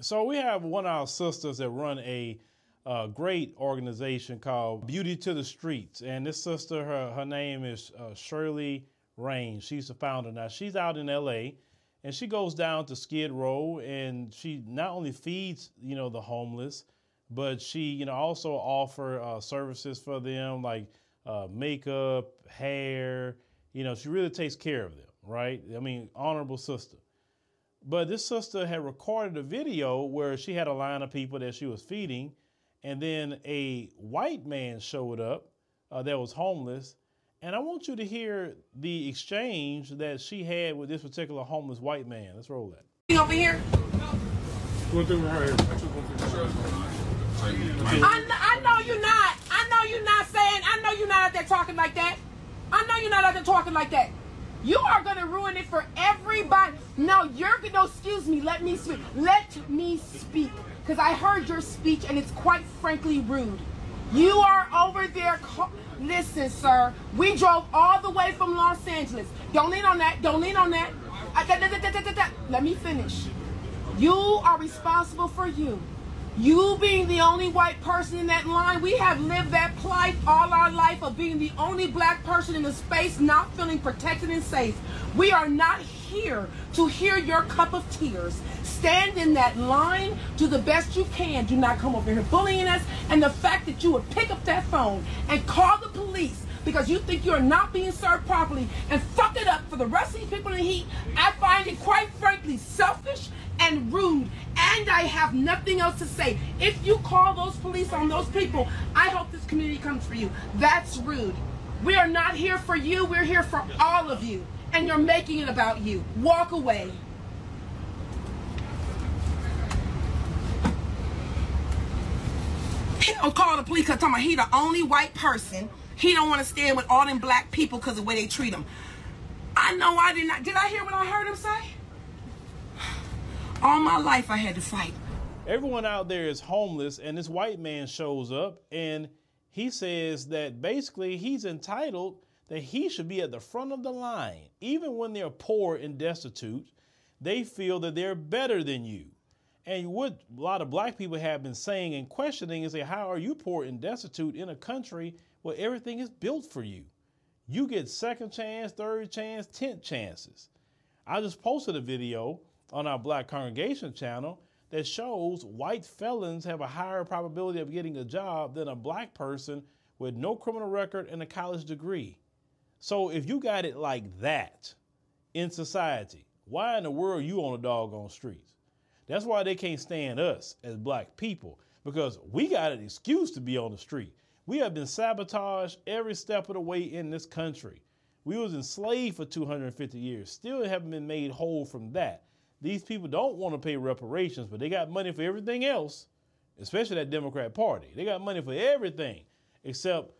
So we have one of our sisters that run a uh, great organization called Beauty to the Streets, and this sister, her her name is uh, Shirley Raines. She's the founder. Now she's out in L.A. and she goes down to Skid Row, and she not only feeds you know the homeless, but she you know also offer uh, services for them like uh, makeup, hair. You know she really takes care of them, right? I mean, honorable sister. But this sister had recorded a video where she had a line of people that she was feeding, and then a white man showed up uh, that was homeless. And I want you to hear the exchange that she had with this particular homeless white man. Let's roll that. over here. I, I know you're not. I know you're not saying. I know you're not out there talking like that. I know you're not out there talking like that. You are gonna ruin it for everybody. No, you're gonna. No, excuse me. Let me speak. Let me speak, because I heard your speech and it's quite frankly rude. You are over there. Listen, sir. We drove all the way from Los Angeles. Don't lean on that. Don't lean on that. Uh. Let me finish. You are responsible for you. You being the only white person in that line, we have lived that plight all our life of being the only black person in the space not feeling protected and safe. We are not here to hear your cup of tears. Stand in that line, do the best you can. Do not come over here bullying us. And the fact that you would pick up that phone and call the police because you think you're not being served properly and fuck it up for the rest of these people in the heat, I find it quite frankly. And I have nothing else to say. If you call those police on those people, I hope this community comes for you. That's rude. We are not here for you, we're here for all of you. And you're making it about you. Walk away. He don't call the police because he the only white person. He don't want to stand with all them black people because of the way they treat him. I know I did not. Did I hear what I heard him say? All my life I had to fight. Everyone out there is homeless, and this white man shows up and he says that basically he's entitled that he should be at the front of the line. Even when they're poor and destitute, they feel that they're better than you. And what a lot of black people have been saying and questioning is how are you poor and destitute in a country where everything is built for you? You get second chance, third chance, tenth chances. I just posted a video on our Black Congregation channel that shows white felons have a higher probability of getting a job than a black person with no criminal record and a college degree. So if you got it like that in society, why in the world you on the doggone streets? That's why they can't stand us as black people because we got an excuse to be on the street. We have been sabotaged every step of the way in this country. We was enslaved for 250 years, still haven't been made whole from that. These people don't want to pay reparations, but they got money for everything else, especially that Democrat Party. They got money for everything except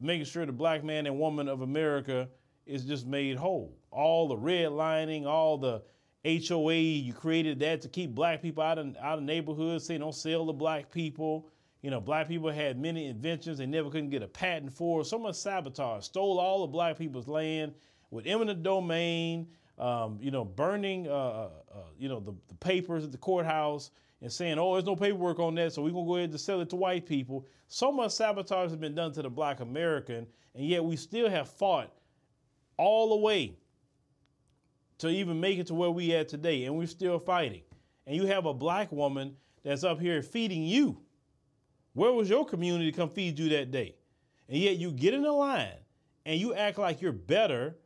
making sure the black man and woman of America is just made whole. All the redlining, all the HOA, you created that to keep black people out of out of neighborhoods, saying don't sell to black people. You know, black people had many inventions they never couldn't get a patent for. So much sabotage, stole all of black people's land with eminent domain. Um, you know, burning, uh, uh, uh, you know, the, the papers at the courthouse and saying, "Oh, there's no paperwork on that, so we're gonna go ahead and sell it to white people." So much sabotage has been done to the Black American, and yet we still have fought all the way to even make it to where we at today, and we're still fighting. And you have a black woman that's up here feeding you. Where was your community to come feed you that day? And yet you get in the line and you act like you're better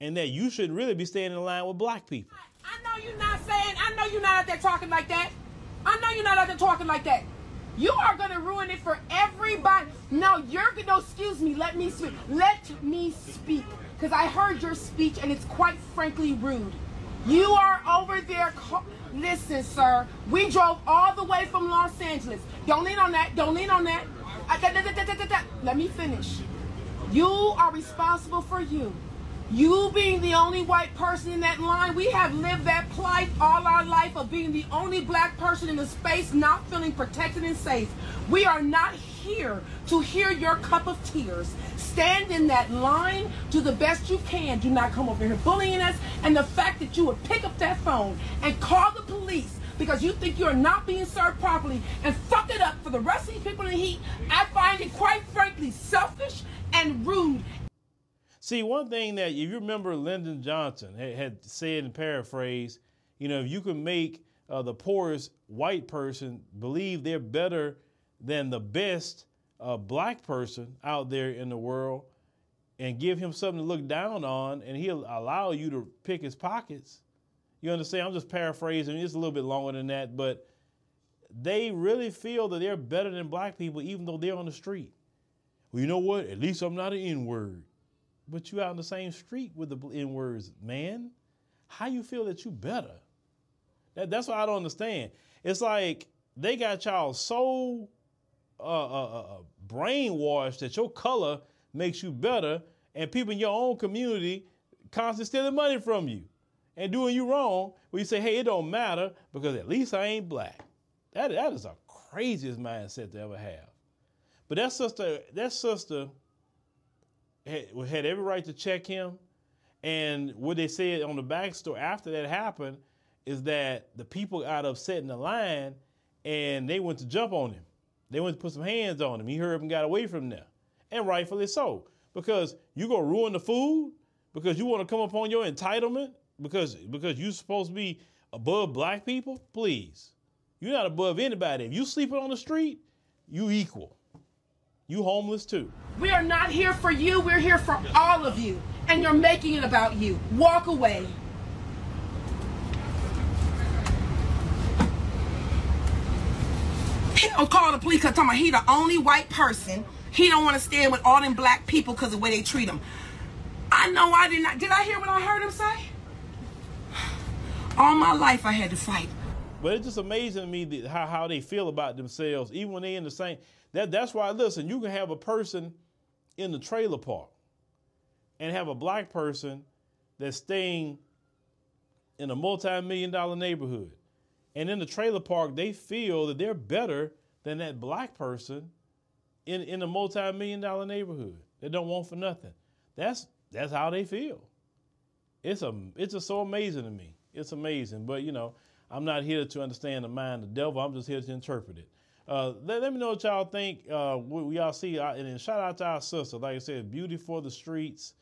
and that you should really be staying in line with black people. I know you're not saying, I know you're not out there talking like that. I know you're not out there talking like that. You are gonna ruin it for everybody. No, you're gonna, excuse me, let me speak. Let me speak. Because I heard your speech and it's quite frankly rude. You are over there. Listen, sir. We drove all the way from Los Angeles. Don't lean on that. Don't lean on that. Let me finish. You are responsible for you. You being the only white person in that line, we have lived that plight all our life of being the only black person in the space not feeling protected and safe. We are not here to hear your cup of tears. Stand in that line, do the best you can. Do not come over here bullying us. And the fact that you would pick up that phone and call the police because you think you're not being served properly and fuck it up for the rest of these people in the heat. I find it quite frankly selfish and rude. See, one thing that if you remember Lyndon Johnson had, had said in paraphrase, you know, if you can make uh, the poorest white person believe they're better than the best uh, black person out there in the world and give him something to look down on and he'll allow you to pick his pockets. You understand? I'm just paraphrasing. It's a little bit longer than that, but they really feel that they're better than black people even though they're on the street. Well, you know what? At least I'm not an N-word. But you out in the same street with the N-words, man. How you feel that you better? That, that's what I don't understand. It's like they got y'all so uh, uh, uh, uh, brainwashed that your color makes you better, and people in your own community constantly stealing money from you and doing you wrong. Where you say, "Hey, it don't matter because at least I ain't black." That that is the craziest mindset to ever have. But that sister, that sister had, had every right to check him. And what they said on the backstory after that happened is that the people got upset in the line and they went to jump on him. They went to put some hands on him. He heard and got away from there. And rightfully so. Because you're gonna ruin the food, because you want to come upon your entitlement, because because you're supposed to be above black people, please. You're not above anybody. If you sleeping on the street, you equal. You homeless too. We are not here for you, we're here for all of you. And you're making it about you. Walk away. He don't call the police because talking about he the only white person. He don't want to stand with all them black people because of the way they treat him. I know I did not. Did I hear what I heard him say? All my life I had to fight. But it's just amazing to me that how, how they feel about themselves, even when they in the same. That that's why listen, you can have a person in the trailer park and have a black person that's staying in a multi-million dollar neighborhood. And in the trailer park, they feel that they're better than that black person in, in a multi-million dollar neighborhood. They don't want for nothing. That's that's how they feel. It's a it's so amazing to me. It's amazing. But you know, I'm not here to understand the mind of the devil. I'm just here to interpret it. Uh, let, let, me know what y'all think. Uh, what y'all see, uh, and then shout out to our sister. Like I said, beautyforthestreets.org.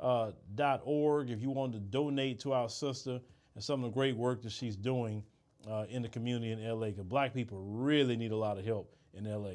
Uh, if you want to donate to our sister and some of the great work that she's doing uh, in the community in LA. Because black people really need a lot of help in LA.